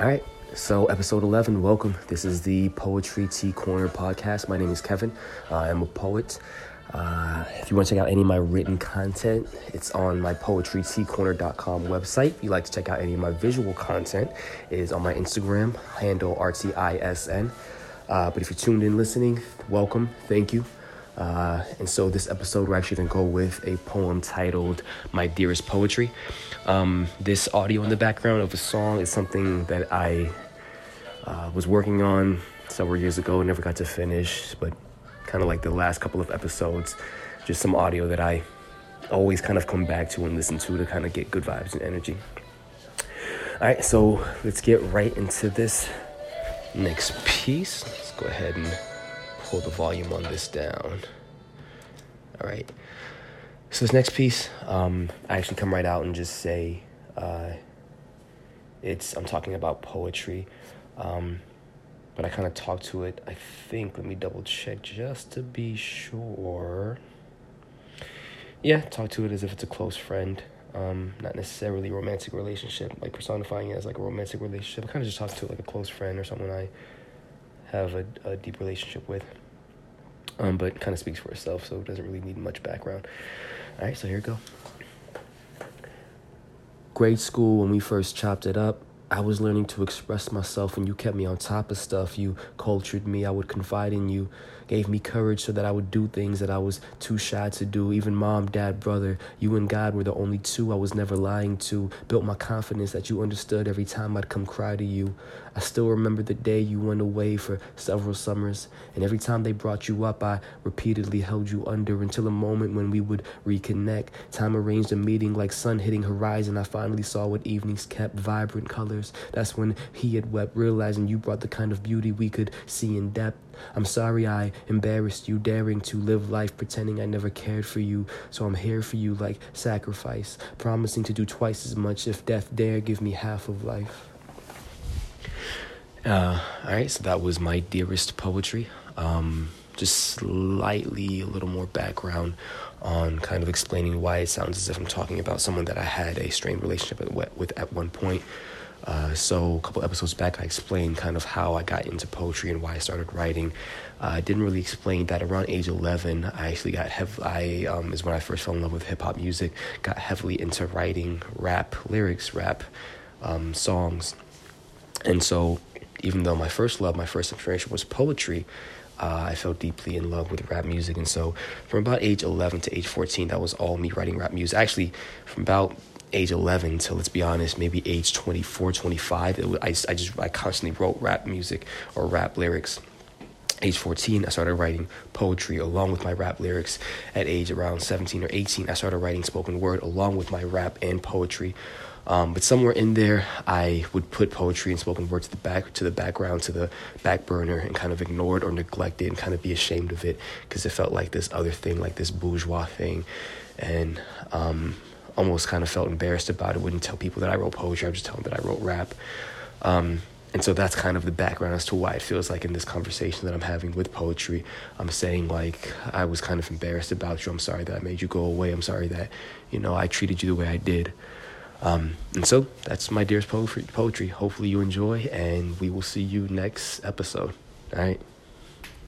All right, so episode 11, welcome. This is the Poetry Tea Corner podcast. My name is Kevin. Uh, I'm a poet. Uh, if you want to check out any of my written content, it's on my poetryteacorner.com website. If you'd like to check out any of my visual content, it is on my Instagram handle RTISN. Uh, but if you're tuned in listening, welcome. Thank you. Uh, and so this episode, we're actually going to go with a poem titled My Dearest Poetry. Um, this audio in the background of a song is something that I uh, was working on several years ago, never got to finish, but kind of like the last couple of episodes, just some audio that I always kind of come back to and listen to to kind of get good vibes and energy. All right, so let's get right into this next piece. Let's go ahead and pull the volume on this down. All right. So this next piece, um, I actually come right out and just say, uh, it's I'm talking about poetry, um, but I kind of talk to it. I think let me double check just to be sure. Yeah, talk to it as if it's a close friend, um, not necessarily a romantic relationship, like personifying it as like a romantic relationship. I kind of just talk to it like a close friend or someone I have a, a deep relationship with um, but kind of speaks for itself, so it doesn't really need much background. All right, so here we go. Grade school, when we first chopped it up, I was learning to express myself, and you kept me on top of stuff. You cultured me, I would confide in you gave me courage so that I would do things that I was too shy to do. Even mom, dad, brother, you and God were the only two I was never lying to. Built my confidence that you understood every time I'd come cry to you. I still remember the day you went away for several summers, and every time they brought you up, I repeatedly held you under until a moment when we would reconnect. Time arranged a meeting like sun hitting horizon. I finally saw what evenings kept vibrant colors. That's when he had wept, realizing you brought the kind of beauty we could see in depth. I'm sorry I embarrassed you, daring to live life pretending I never cared for you. So I'm here for you like sacrifice, promising to do twice as much if death dare give me half of life. Uh, all right, so that was my dearest poetry. Um, just slightly a little more background on kind of explaining why it sounds as if I'm talking about someone that I had a strained relationship with at one point. Uh, so a couple episodes back, I explained kind of how I got into poetry and why I started writing. Uh, I didn't really explain that around age 11, I actually got heavy. I um, is when I first fell in love with hip hop music. Got heavily into writing rap lyrics, rap um, songs, and so even though my first love, my first inspiration was poetry. Uh, I fell deeply in love with rap music. And so, from about age 11 to age 14, that was all me writing rap music. Actually, from about age 11 to let's be honest maybe age 24 25 was, I, I just i constantly wrote rap music or rap lyrics. Age 14 i started writing poetry along with my rap lyrics. At age around 17 or 18 i started writing spoken word along with my rap and poetry. Um, but somewhere in there i would put poetry and spoken word to the back to the background to the back burner and kind of ignore it or neglect it and kind of be ashamed of it because it felt like this other thing like this bourgeois thing. And um, almost kind of felt embarrassed about it. Wouldn't tell people that I wrote poetry. I would just tell them that I wrote rap. Um, and so that's kind of the background as to why it feels like in this conversation that I'm having with poetry, I'm saying like I was kind of embarrassed about you. I'm sorry that I made you go away. I'm sorry that you know I treated you the way I did. Um, and so that's my dearest poetry. Poetry. Hopefully you enjoy, and we will see you next episode. All right.